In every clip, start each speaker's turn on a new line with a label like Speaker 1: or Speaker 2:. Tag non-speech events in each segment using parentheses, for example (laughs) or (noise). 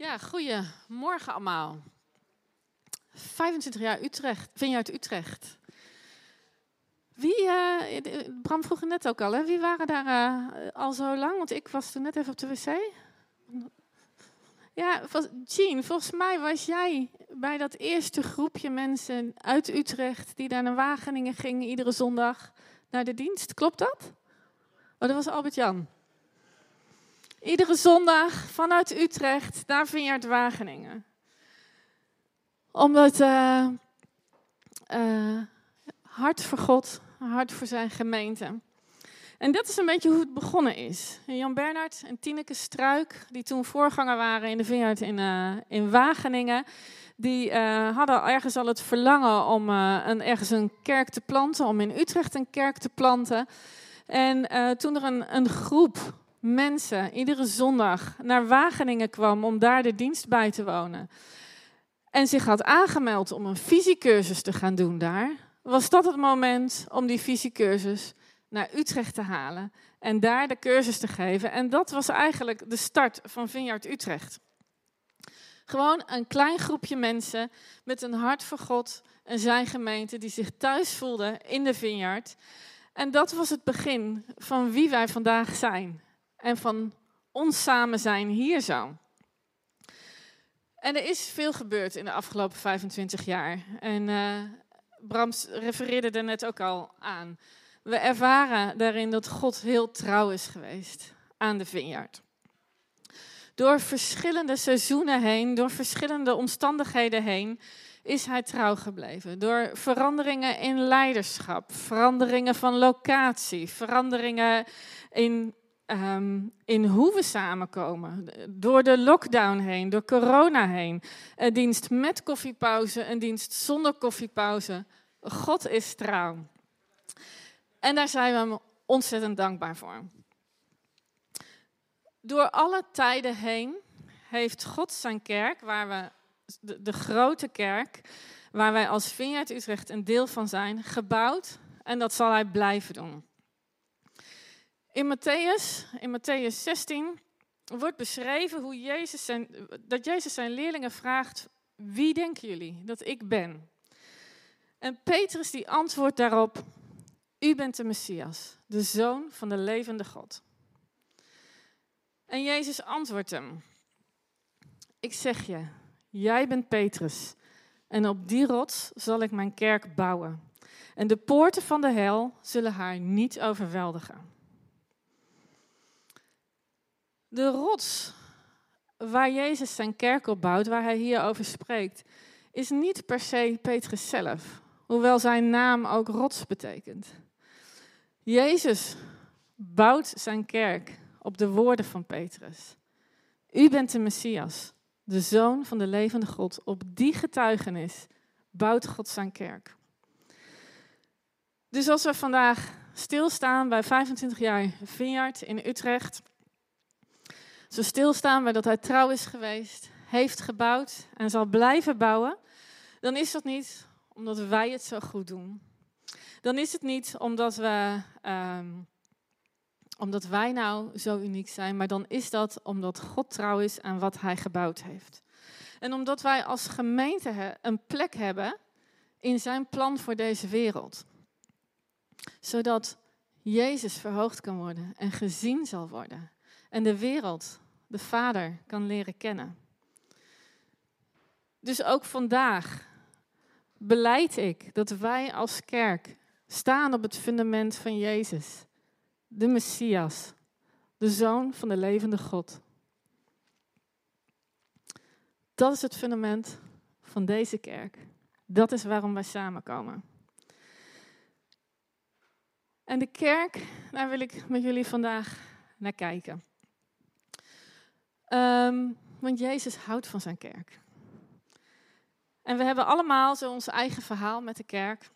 Speaker 1: Ja, goedemorgen allemaal. 25 jaar Utrecht, vind je uit Utrecht. Wie, uh, Bram vroeg net ook al, hè? wie waren daar uh, al zo lang? Want ik was toen net even op de wc. Ja, Jean, volgens mij was jij bij dat eerste groepje mensen uit Utrecht die daar naar Wageningen gingen iedere zondag naar de dienst. Klopt dat? Oh, dat was Albert-Jan. Iedere zondag vanuit Utrecht naar Vineyard Wageningen. Omdat uh, hart voor God, hart voor zijn gemeente. En dat is een beetje hoe het begonnen is. Jan Bernhard en Tineke Struik, die toen voorganger waren in de Vineyard in, uh, in Wageningen, die hadden ergens al het verlangen om een, ergens een kerk te planten, om in Utrecht een kerk te planten. En toen er een, een groep mensen iedere zondag naar Wageningen kwam om daar de dienst bij te wonen. En zich had aangemeld om een visiecursus te gaan doen daar, was dat het moment om die visiecursus naar Utrecht te halen en daar de cursus te geven. En dat was eigenlijk de start van Vineyard Utrecht. Gewoon een klein groepje mensen met een hart voor God en zijn gemeente die zich thuis voelden in de Vineyard. En dat was het begin van wie wij vandaag zijn en van ons samen zijn hier zo. En er is veel gebeurd in de afgelopen 25 jaar. En uh, Brams refereerde er net ook al aan. We ervaren daarin dat God heel trouw is geweest aan de vineyard. Door verschillende seizoenen heen, door verschillende omstandigheden heen, is hij trouw gebleven. Door veranderingen in leiderschap, veranderingen van locatie, veranderingen in um, in hoe we samenkomen. Door de lockdown heen, door corona heen. Een dienst met koffiepauze, een dienst zonder koffiepauze. God is trouw. En daar zijn we hem ontzettend dankbaar voor. Door alle tijden heen heeft God zijn kerk, waar we, de, de grote kerk, waar wij als Vineyard Utrecht een deel van zijn, gebouwd. En dat zal hij blijven doen. In Matthäus, in Matthäus 16 wordt beschreven hoe Jezus zijn, dat Jezus zijn leerlingen vraagt, wie denken jullie dat ik ben? En Petrus die antwoordt daarop, u bent de Messias, de zoon van de levende God. En Jezus antwoordt hem, ik zeg je, jij bent Petrus en op die rots zal ik mijn kerk bouwen. En de poorten van de hel zullen haar niet overweldigen. De rots waar Jezus zijn kerk op bouwt, waar hij hier over spreekt, is niet per se Petrus zelf, hoewel zijn naam ook rots betekent. Jezus bouwt zijn kerk op de woorden van Petrus. U bent de Messias, de zoon van de levende God. Op die getuigenis bouwt God zijn kerk. Dus als we vandaag stilstaan bij 25 jaar Vineyard in Utrecht, zo stilstaan bij dat hij trouw is geweest, heeft gebouwd en zal blijven bouwen, dan is dat niet omdat wij het zo goed doen. Dan is het niet omdat, we, um, omdat wij nou zo uniek zijn, maar dan is dat omdat God trouw is aan wat hij gebouwd heeft. En omdat wij als gemeente een plek hebben in zijn plan voor deze wereld. Zodat Jezus verhoogd kan worden en gezien zal worden en de wereld, de Vader, kan leren kennen. Dus ook vandaag beleid ik dat wij als kerk staan op het fundament van Jezus, de Messias, de Zoon van de levende God. Dat is het fundament van deze kerk. Dat is waarom wij samenkomen. En de kerk, daar wil ik met jullie vandaag naar kijken. Um, want Jezus houdt van zijn kerk. En we hebben allemaal zo ons eigen verhaal met de kerk.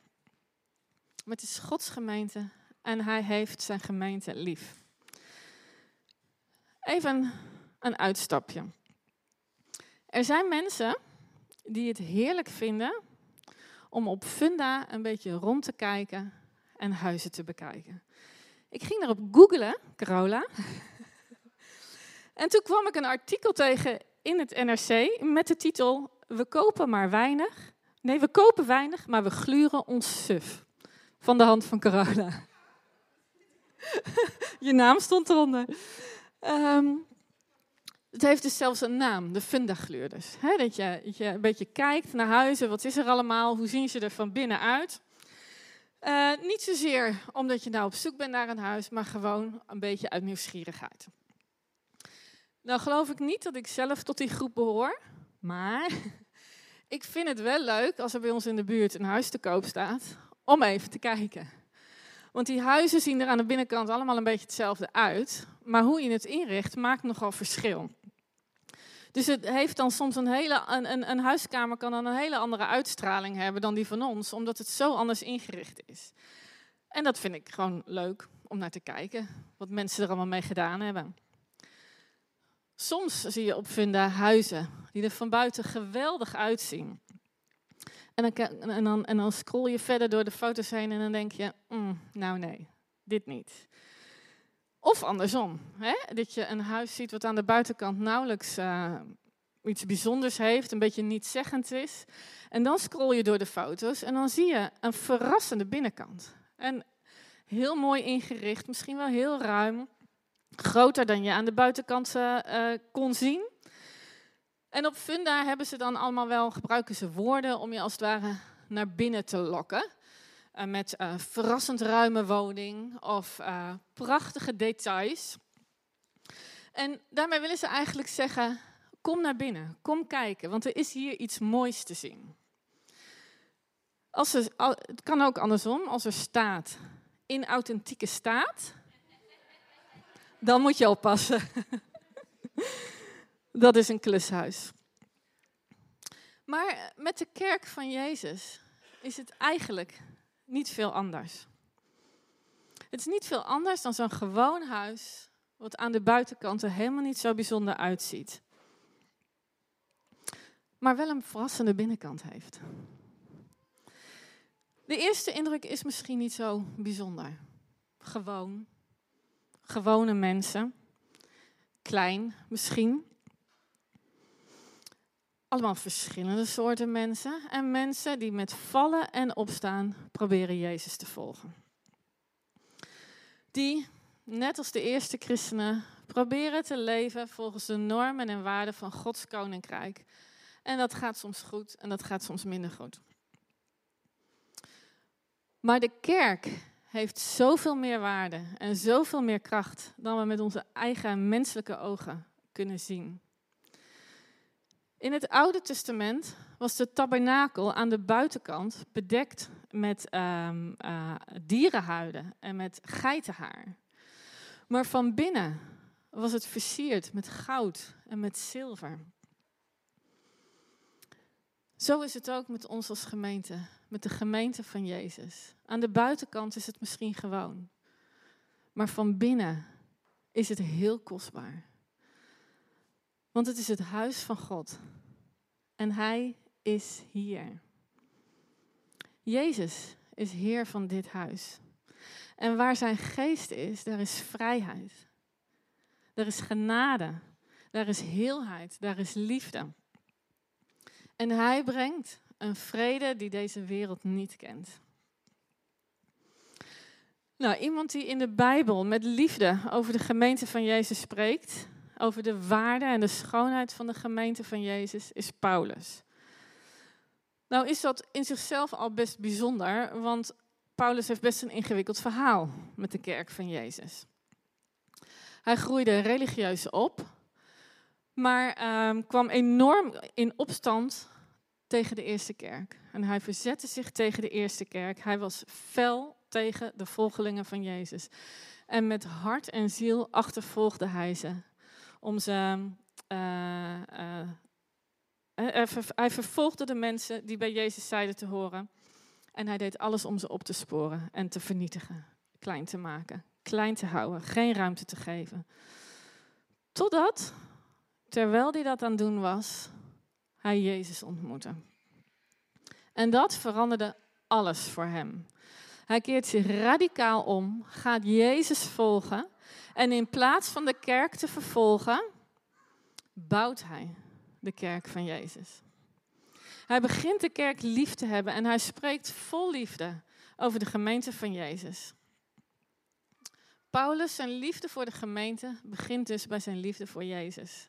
Speaker 1: Maar het is Gods gemeente en hij heeft zijn gemeente lief. Even een uitstapje. Er zijn mensen die het heerlijk vinden om op Funda een beetje rond te kijken en huizen te bekijken. Ik ging erop googlen, Carola. En toen kwam ik een artikel tegen in het NRC met de titel We kopen maar weinig. Nee, we kopen weinig, maar we gluren ons suf. Van de hand van corona. (laughs) Je naam stond eronder. Um, het heeft dus zelfs een naam, de fundagluurders. Dat, je, je een beetje kijkt naar huizen, wat is er allemaal, hoe zien ze er van binnen uit. Uh, niet zozeer omdat je nou op zoek bent naar een huis, maar gewoon een beetje uit nieuwsgierigheid. Nou geloof ik niet dat ik zelf tot die groep behoor, maar (laughs) ik vind het wel leuk als er bij ons in de buurt een huis te koop staat, om even te kijken. Want die huizen zien er aan de binnenkant allemaal een beetje hetzelfde uit, maar hoe je het inricht maakt nogal verschil. Dus het heeft dan soms een hele, een, een, een, huiskamer kan dan een hele andere uitstraling hebben dan die van ons, omdat het zo anders ingericht is. En dat vind ik gewoon leuk om naar te kijken, wat mensen er allemaal mee gedaan hebben. Soms zie je op Funda huizen die er van buiten geweldig uitzien. En dan, en, dan, en dan scroll je verder door de foto's heen en dan denk je, mm, nou nee, dit niet. Of andersom, hè? dat je een huis ziet wat aan de buitenkant nauwelijks uh, iets bijzonders heeft, een beetje nietszeggend is. En dan scroll je door de foto's en dan zie je een verrassende binnenkant. En heel mooi ingericht, misschien wel heel ruim, groter dan je aan de buitenkant uh, kon zien. En op Funda hebben ze dan allemaal wel, gebruiken ze woorden om je als het ware naar binnen te lokken. Uh, met verrassend ruime woning of prachtige details. En daarmee willen ze eigenlijk zeggen: kom naar binnen, kom kijken, want er is hier iets moois te zien. Als er, het kan ook andersom, als er staat in authentieke staat, dan moet je oppassen. (laughs) Dat is een klushuis. Maar met de kerk van Jezus is het eigenlijk niet veel anders. Het is niet veel anders dan zo'n gewoon huis, wat aan de buitenkant er helemaal niet zo bijzonder uitziet. Maar wel een verrassende binnenkant heeft. De eerste indruk is misschien niet zo bijzonder. Gewoon. Gewone mensen. Klein misschien. Allemaal verschillende soorten mensen. En mensen die met vallen en opstaan proberen Jezus te volgen. Die, net als de eerste christenen, proberen te leven volgens de normen en waarden van Gods koninkrijk. En dat gaat soms goed en dat gaat soms minder goed. Maar de kerk heeft zoveel meer waarde en zoveel meer kracht dan we met onze eigen menselijke ogen kunnen zien. In het Oude Testament was de tabernakel aan de buitenkant bedekt met um, uh, dierenhuiden en met geitenhaar. Maar van binnen was het versierd met goud en met zilver. Zo is het ook met ons als gemeente, met de gemeente van Jezus. Aan de buitenkant is het misschien gewoon, maar van binnen is het heel kostbaar. Want het is het huis van God. En Hij is hier. Jezus is Heer van dit huis. En waar Zijn geest is, daar is vrijheid. Daar is genade. Daar is heelheid. Daar is liefde. En Hij brengt een vrede die deze wereld niet kent. Nou, iemand die in de Bijbel met liefde over de gemeente van Jezus spreekt, over de waarde en de schoonheid van de gemeente van Jezus is Paulus. Nou is dat in zichzelf al best bijzonder, want Paulus heeft best een ingewikkeld verhaal met de kerk van Jezus. Hij groeide religieus op, maar ehm, kwam enorm in opstand tegen de eerste kerk. En hij verzette zich tegen de eerste kerk. Hij was fel tegen de volgelingen van Jezus. En met hart en ziel achtervolgde hij ze om ze. Uh, uh, hij vervolgde de mensen die bij Jezus zeiden te horen. En hij deed alles om ze op te sporen en te vernietigen, klein te maken, klein te houden, geen ruimte te geven. Totdat, terwijl hij dat aan doen was, hij Jezus ontmoette. En dat veranderde alles voor hem. Hij keert zich radicaal om, gaat Jezus volgen en in plaats van de kerk te vervolgen, bouwt hij de kerk van Jezus. Hij begint de kerk lief te hebben en hij spreekt vol liefde over de gemeente van Jezus. Paulus, zijn liefde voor de gemeente, begint dus bij zijn liefde voor Jezus.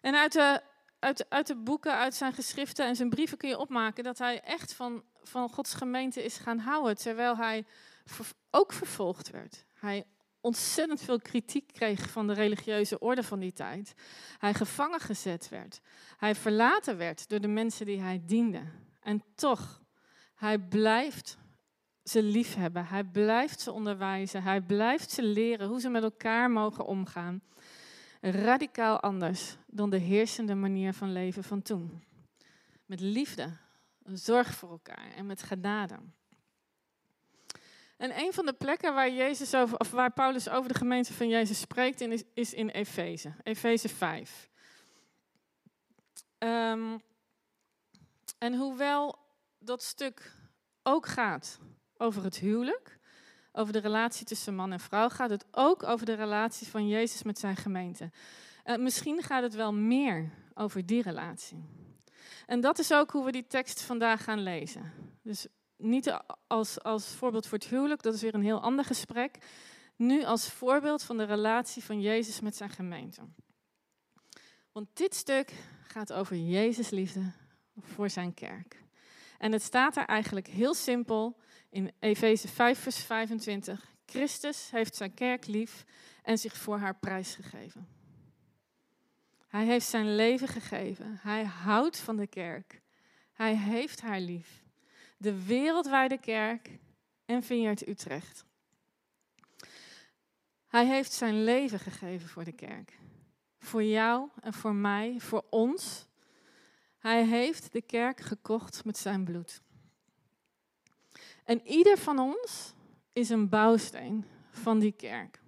Speaker 1: En uit de, uit, uit de boeken, uit zijn geschriften en zijn brieven kun je opmaken dat hij echt van, van Gods gemeente is gaan houden, terwijl hij ook vervolgd werd. Hij ontzettend veel kritiek kreeg van de religieuze orde van die tijd. Hij gevangen gezet werd. Hij verlaten werd door de mensen die hij diende. En toch, hij blijft ze liefhebben. Hij blijft ze onderwijzen. Hij blijft ze leren hoe ze met elkaar mogen omgaan. Radicaal anders dan de heersende manier van leven van toen. Met liefde, zorg voor elkaar en met genade. En een van de plekken waar, Jezus over, of waar Paulus over de gemeente van Jezus spreekt is, in Efeze, Efeze 5. Ehm, en hoewel dat stuk ook gaat over het huwelijk, over de relatie tussen man en vrouw, gaat het ook over de relatie van Jezus met zijn gemeente. Uh, misschien gaat het wel meer over die relatie. En dat is ook hoe we die tekst vandaag gaan lezen. Dus niet als, als voorbeeld voor het huwelijk, dat is weer een heel ander gesprek. Nu als voorbeeld van de relatie van Jezus met zijn gemeente. Want dit stuk gaat over Jezus' liefde voor zijn kerk. En het staat er eigenlijk heel simpel in Efeze 5, vers 25. Christus heeft zijn kerk lief en zich voor haar prijs gegeven. Hij heeft zijn leven gegeven. Hij houdt van de kerk. Hij heeft haar lief de wereldwijde kerk en Vineyard Utrecht. Hij heeft zijn leven gegeven voor de kerk. Voor jou en voor mij, voor ons. Hij heeft de kerk gekocht met zijn bloed. En ieder van ons is een bouwsteen van die kerk.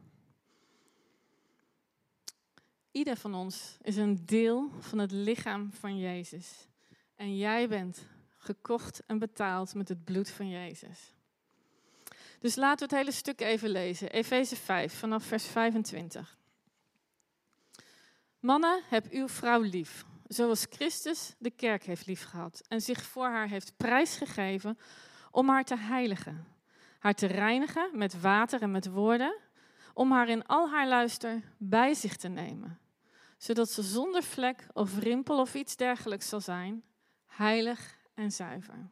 Speaker 1: Ieder van ons is een deel van het lichaam van Jezus. En jij bent gekocht en betaald met het bloed van Jezus. Dus laten we het hele stuk even lezen. Efeze 5, vanaf vers 25. Mannen, heb uw vrouw lief, zoals Christus de kerk heeft liefgehad en zich voor haar heeft prijsgegeven om haar te heiligen, haar te reinigen met water en met woorden, om haar in al haar luister bij zich te nemen, zodat ze zonder vlek of rimpel of iets dergelijks zal zijn, heilig en zuiver.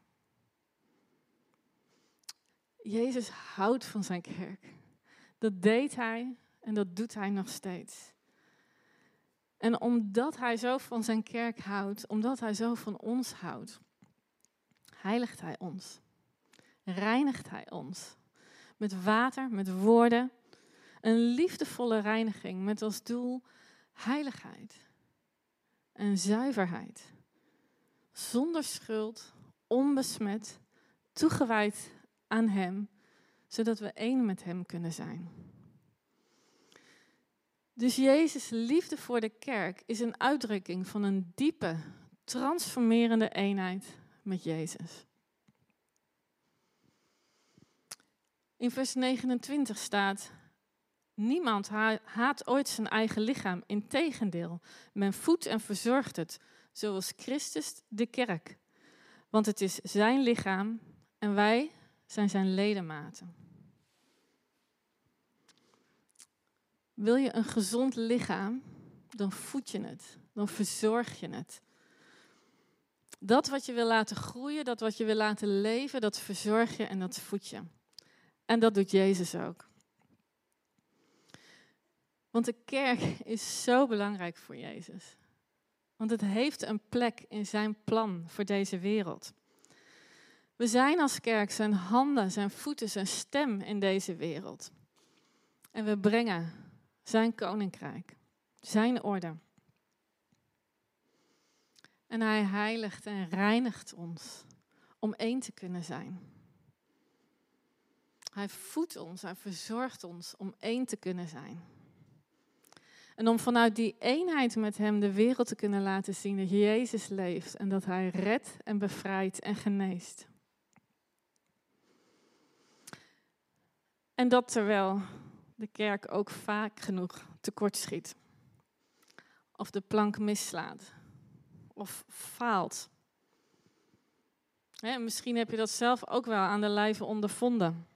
Speaker 1: Jezus houdt van zijn kerk. Dat deed hij en dat doet hij nog steeds. En omdat hij zo van zijn kerk houdt, omdat hij zo van ons houdt, heiligt hij ons. Reinigt hij ons. Met water, met woorden. Een liefdevolle reiniging met als doel heiligheid en zuiverheid zonder schuld, onbesmet, toegewijd aan Hem, zodat we één met Hem kunnen zijn. Dus Jezus' liefde voor de kerk is een uitdrukking van een diepe, transformerende eenheid met Jezus. In vers 29 staat: Niemand haat ooit zijn eigen lichaam. Integendeel, men voedt en verzorgt het, zoals Christus de kerk. Want het is zijn lichaam en wij zijn zijn ledematen. Wil je een gezond lichaam, dan voed je het, dan verzorg je het. Dat wat je wil laten groeien, dat wat je wil laten leven, dat verzorg je en dat voed je. En dat doet Jezus ook. Want de kerk is zo belangrijk voor Jezus. Want het heeft een plek in zijn plan voor deze wereld. We zijn als kerk zijn handen, zijn voeten, zijn stem in deze wereld. En we brengen zijn koninkrijk, zijn orde. En hij heiligt en reinigt ons om één te kunnen zijn. Hij voedt ons, hij verzorgt ons om één te kunnen zijn. En om vanuit die eenheid met Hem de wereld te kunnen laten zien dat Jezus leeft en dat Hij redt en bevrijdt en geneest. En dat terwijl de kerk ook vaak genoeg tekortschiet. of de plank mislaat of faalt. misschien heb je dat zelf ook wel aan de lijve ondervonden.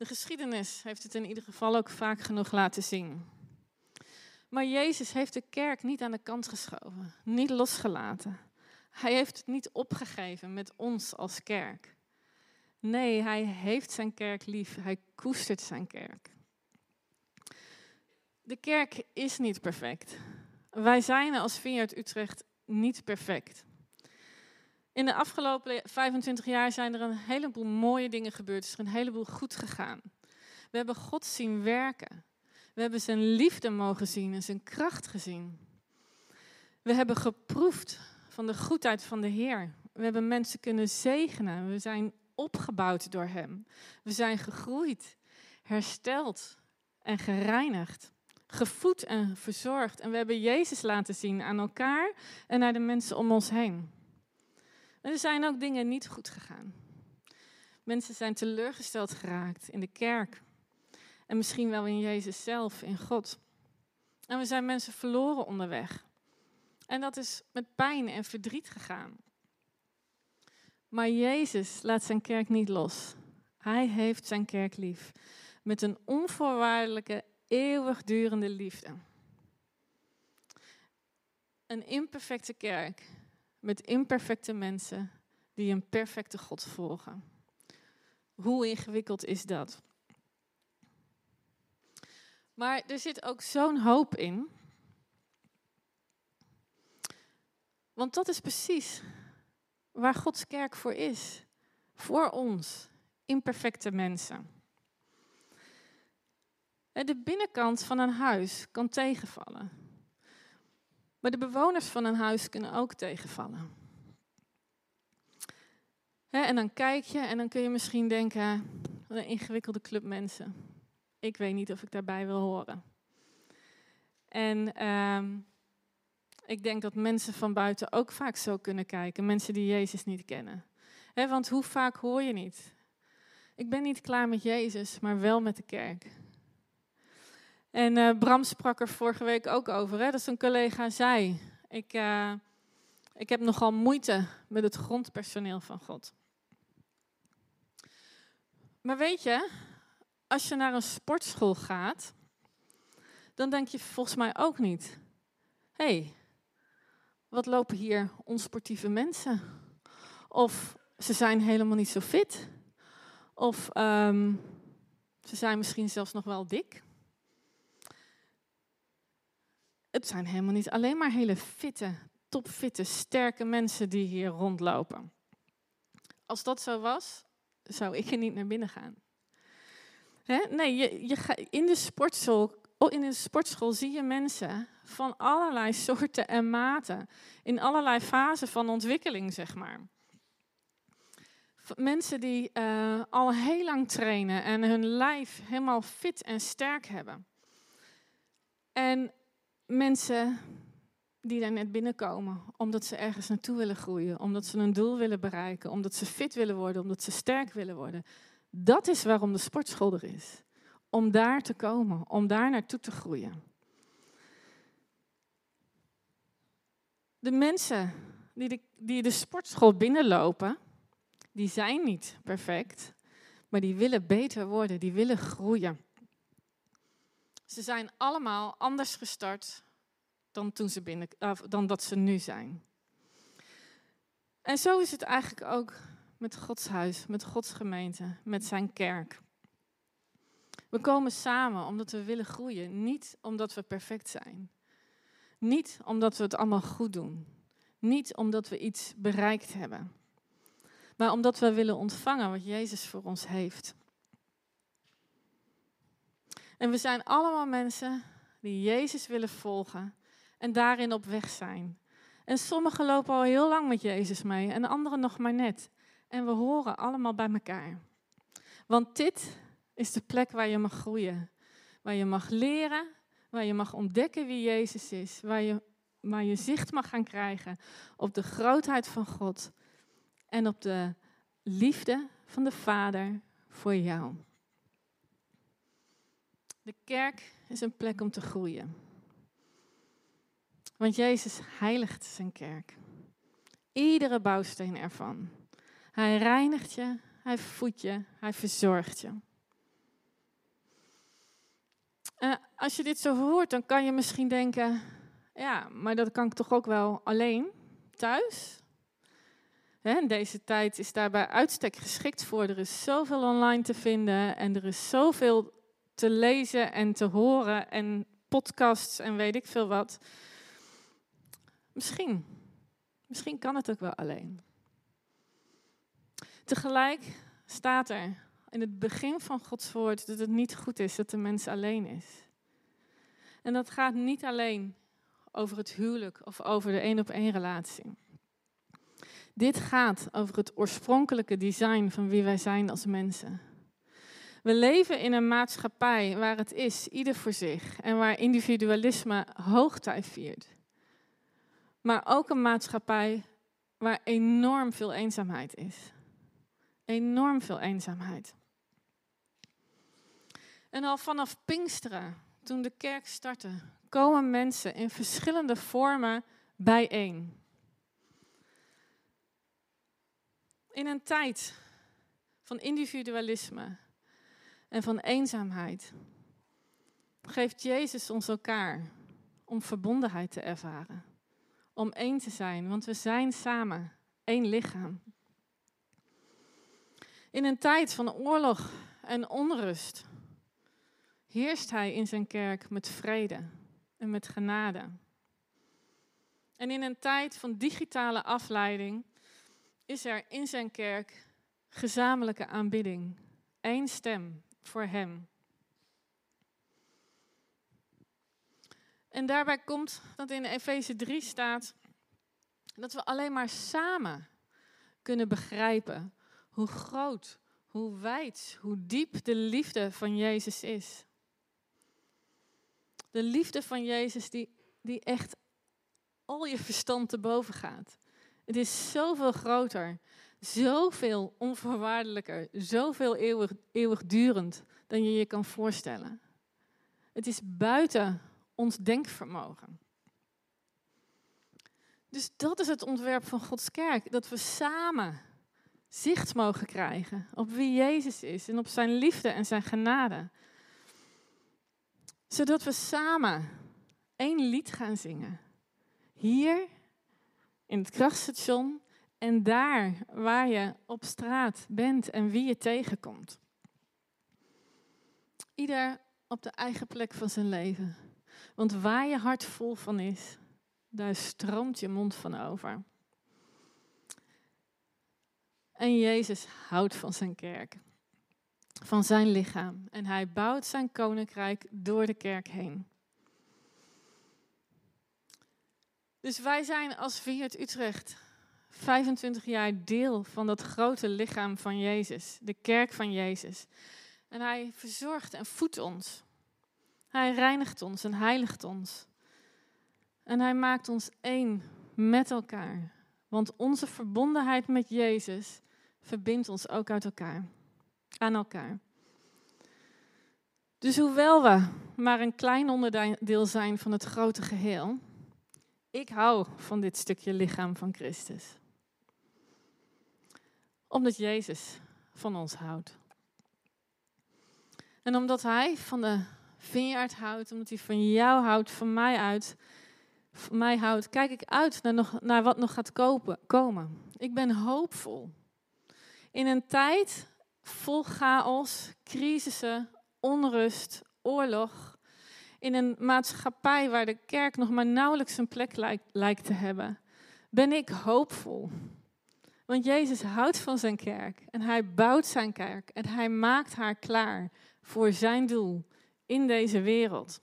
Speaker 1: De geschiedenis heeft het in ieder geval ook vaak genoeg laten zien. Maar Jezus heeft de kerk niet aan de kant geschoven, niet losgelaten. Hij heeft het niet opgegeven met ons als kerk. Nee, hij heeft zijn kerk lief. Hij koestert zijn kerk. De kerk is niet perfect. Wij zijn als Vineyard Utrecht niet perfect. In de afgelopen 25 jaar zijn er een heleboel mooie dingen gebeurd. Is er een heleboel goed gegaan. We hebben God zien werken. We hebben zijn liefde mogen zien en zijn kracht gezien. We hebben geproefd van de goedheid van de Heer. We hebben mensen kunnen zegenen. We zijn opgebouwd door Hem. We zijn gegroeid, hersteld en gereinigd. Gevoed en verzorgd. En we hebben Jezus laten zien aan elkaar en naar de mensen om ons heen. En er zijn ook dingen niet goed gegaan. Mensen zijn teleurgesteld geraakt in de kerk. En misschien wel in Jezus zelf, in God. En we zijn mensen verloren onderweg. En dat is met pijn en verdriet gegaan. Maar Jezus laat zijn kerk niet los. Hij heeft zijn kerk lief. Met een onvoorwaardelijke, eeuwigdurende liefde. Een imperfecte kerk met imperfecte mensen die een perfecte God volgen. Hoe ingewikkeld is dat? Maar er zit ook zo'n hoop in. Want dat is precies waar Gods kerk voor is. Voor ons, imperfecte mensen. De binnenkant van een huis kan tegenvallen. Maar de bewoners van een huis kunnen ook tegenvallen. en dan kijk je en dan kun je misschien denken, wat een ingewikkelde club mensen. Ik weet niet of ik daarbij wil horen. En ehm, ik denk dat mensen van buiten ook vaak zo kunnen kijken, mensen die Jezus niet kennen. want hoe vaak hoor je niet? Ik ben niet klaar met Jezus, maar wel met de kerk. En uh, Bram sprak er vorige week ook over, hè, dat een collega zei. Ik, uh, ik heb nogal moeite met het grondpersoneel van God. Maar weet je, als je naar een sportschool gaat, dan denk je volgens mij ook niet: hé, hey, wat lopen hier onsportieve mensen? Of ze zijn helemaal niet zo fit. Of um, ze zijn misschien zelfs nog wel dik. Het zijn helemaal niet alleen maar hele fitte, topfitte, sterke mensen die hier rondlopen. Als dat zo was, zou ik er niet naar binnen gaan. Hè? Nee, je, je in, de sportschool, in de sportschool zie je mensen van allerlei (laughs) soorten en maten. In allerlei fasen van ontwikkeling, zeg maar. Mensen die uh, al heel lang trainen en hun lijf helemaal fit en sterk hebben. En mensen die daar net binnenkomen, omdat ze ergens naartoe willen groeien, omdat ze een doel willen bereiken, omdat ze fit willen worden, omdat ze sterk willen worden. Dat is waarom de sportschool er is. Om daar te komen, om daar naartoe te groeien. De mensen die de, die de sportschool binnenlopen, die zijn niet perfect, maar die willen beter worden, die willen groeien. Ze zijn allemaal anders gestart dan, toen ze binnen, dan dat ze nu zijn. En zo is het eigenlijk ook met Gods huis, met Gods gemeente, met zijn kerk. We komen samen omdat we willen groeien, niet omdat we perfect zijn. Niet omdat we het allemaal goed doen. Niet omdat we iets bereikt hebben. Maar omdat we willen ontvangen wat Jezus voor ons heeft. En we zijn allemaal mensen die Jezus willen volgen en daarin op weg zijn. En sommigen lopen al heel lang met Jezus mee en anderen nog maar net. En we horen allemaal bij elkaar. Want dit is de plek waar je mag groeien. Waar je mag leren, waar je mag ontdekken wie Jezus is. Waar je, waar je zicht mag gaan krijgen op de grootheid van God. En op de liefde van de Vader voor jou. De kerk is een plek om te groeien. Want Jezus heiligt zijn kerk. Iedere bouwsteen ervan. Hij reinigt je, hij voedt je, hij verzorgt je. Uh, als je dit zo hoort, dan kan je misschien denken: ja, maar dat kan ik toch ook wel alleen thuis? Hè, deze tijd is daarbij uitstek geschikt voor. Er is zoveel online te vinden en er is zoveel te lezen en te horen en podcasts en weet ik veel wat. Misschien, misschien kan het ook wel alleen. Tegelijk staat er in het begin van Gods woord dat het niet goed is dat de mens alleen is. En dat gaat niet alleen over het huwelijk of over de één op één relatie. Dit gaat over het oorspronkelijke design van wie wij zijn als mensen. We leven in een maatschappij waar het is, ieder voor zich, en waar individualisme hoogtij viert. Maar ook een maatschappij waar enorm veel eenzaamheid is. Enorm veel eenzaamheid. En al vanaf Pinksteren, toen de kerk startte, komen mensen in verschillende vormen bijeen. In een tijd van individualisme en van eenzaamheid geeft Jezus ons elkaar om verbondenheid te ervaren, om één te zijn, want we zijn samen één lichaam. In een tijd van oorlog en onrust heerst Hij in zijn kerk met vrede en met genade. En in een tijd van digitale afleiding is er in zijn kerk gezamenlijke aanbidding. Eén stem voor Hem. En daarbij komt dat in Efeze 3 staat dat we alleen maar samen kunnen begrijpen hoe groot, hoe wijd, hoe diep de liefde van Jezus is. De liefde van Jezus die, die echt al je verstand te boven gaat. Het is zoveel groter, zoveel onvoorwaardelijker, zoveel eeuwig, eeuwigdurend dan je je kan voorstellen. Het is buiten ons denkvermogen. Dus dat is het ontwerp van Gods kerk, dat we samen zicht mogen krijgen op wie Jezus is en op zijn liefde en zijn genade. Zodat we samen één lied gaan zingen. Hier in het krachtstation en daar waar je op straat bent en wie je tegenkomt. Ieder op de eigen plek van zijn leven. Want waar je hart vol van is, daar stroomt je mond van over. En Jezus houdt van zijn kerk, van zijn lichaam. En hij bouwt zijn koninkrijk door de kerk heen. Dus wij zijn als Viert Utrecht 25 jaar deel van dat grote lichaam van Jezus, de kerk van Jezus. En hij verzorgt en voedt ons. Hij reinigt ons en heiligt ons. En hij maakt ons één met elkaar. Want onze verbondenheid met Jezus verbindt ons ook uit elkaar, aan elkaar. Dus hoewel we maar een klein onderdeel zijn van het grote geheel, ik hou van dit stukje lichaam van Christus. Omdat Jezus van ons houdt. En omdat Hij van de vineyard houdt, omdat Hij van jou houdt, van mij uit, van mij houdt, kijk ik uit naar, nog, naar wat nog gaat kopen, komen. Ik ben hoopvol. In een tijd vol chaos, crisissen, onrust, oorlog, in een maatschappij waar de kerk nog maar nauwelijks een plek lijkt, lijkt te hebben, ben ik hoopvol. Want Jezus houdt van zijn kerk en hij bouwt zijn kerk en hij maakt haar klaar voor zijn doel in deze wereld.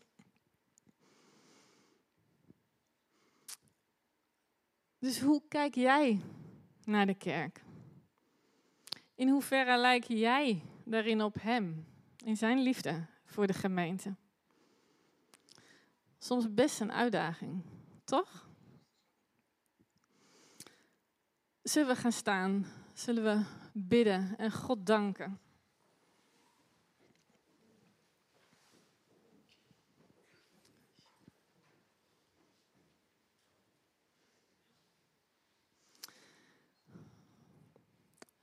Speaker 1: Dus hoe kijk jij naar de kerk? In hoeverre lijk jij daarin op Hem, in Zijn liefde voor de gemeente? Soms best een uitdaging, toch? Zullen we gaan staan? Zullen we bidden en God danken?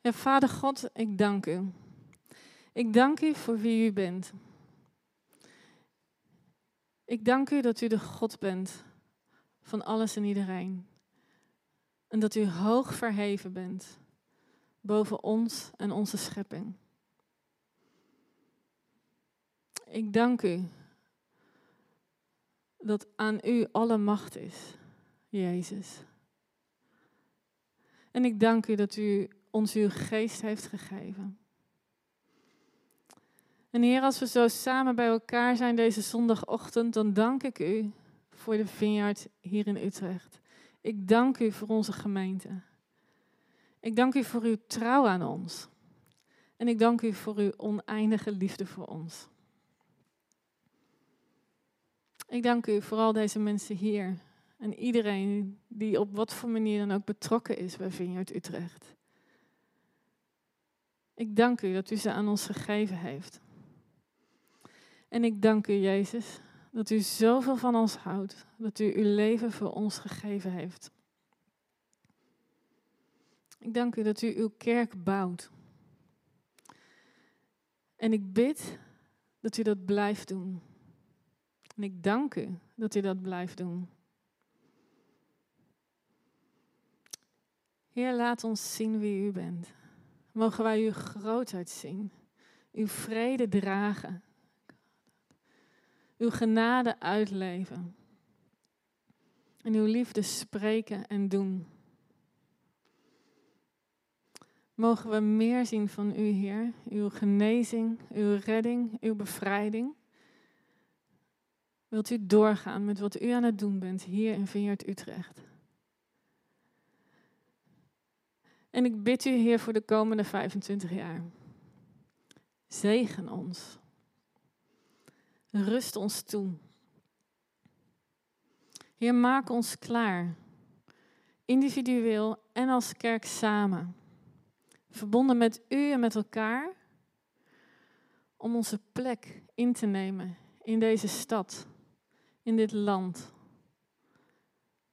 Speaker 1: Ja, Vader God, ik dank u. Ik dank u voor wie u bent. Ik dank u dat u de God bent van alles en iedereen. En dat u hoog verheven bent boven ons en onze schepping. Ik dank u dat aan u alle macht is, Jezus. En ik dank u dat u ons uw geest heeft gegeven. En Heer, als we zo samen bij elkaar zijn deze zondagochtend, dan dank ik u voor de vineyard hier in Utrecht. Ik dank u voor onze gemeente. Ik dank u voor uw trouw aan ons. En ik dank u voor uw oneindige liefde voor ons. Ik dank u voor al deze mensen hier en iedereen die op wat voor manier dan ook betrokken is bij Vineyard Utrecht. Ik dank u dat u ze aan ons gegeven heeft. En ik dank u, Jezus, dat u zoveel van ons houdt, dat u uw leven voor ons gegeven heeft. Ik dank u dat u uw kerk bouwt. En ik bid dat u dat blijft doen. En ik dank u dat u dat blijft doen. Heer, laat ons zien wie u bent. Mogen wij uw grootheid zien, uw vrede dragen, uw genade uitleven en uw liefde spreken en doen. Mogen we meer zien van u, Heer, uw genezing, uw redding, uw bevrijding. Wilt u doorgaan met wat u aan het doen bent hier in Vineyard Utrecht? En ik bid u, Heer, voor de komende 25 jaar. Zegen ons. Rust ons toe. Heer, maak ons klaar. Individueel en als kerk samen. Verbonden met u en met elkaar. Om onze plek in te nemen in deze stad, in dit land,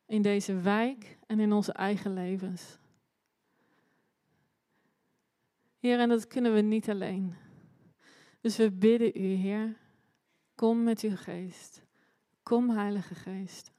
Speaker 1: in deze wijk en in onze eigen levens. Heer, en dat kunnen we niet alleen. Dus we bidden u, Heer, kom met uw geest. Kom, Heilige Geest.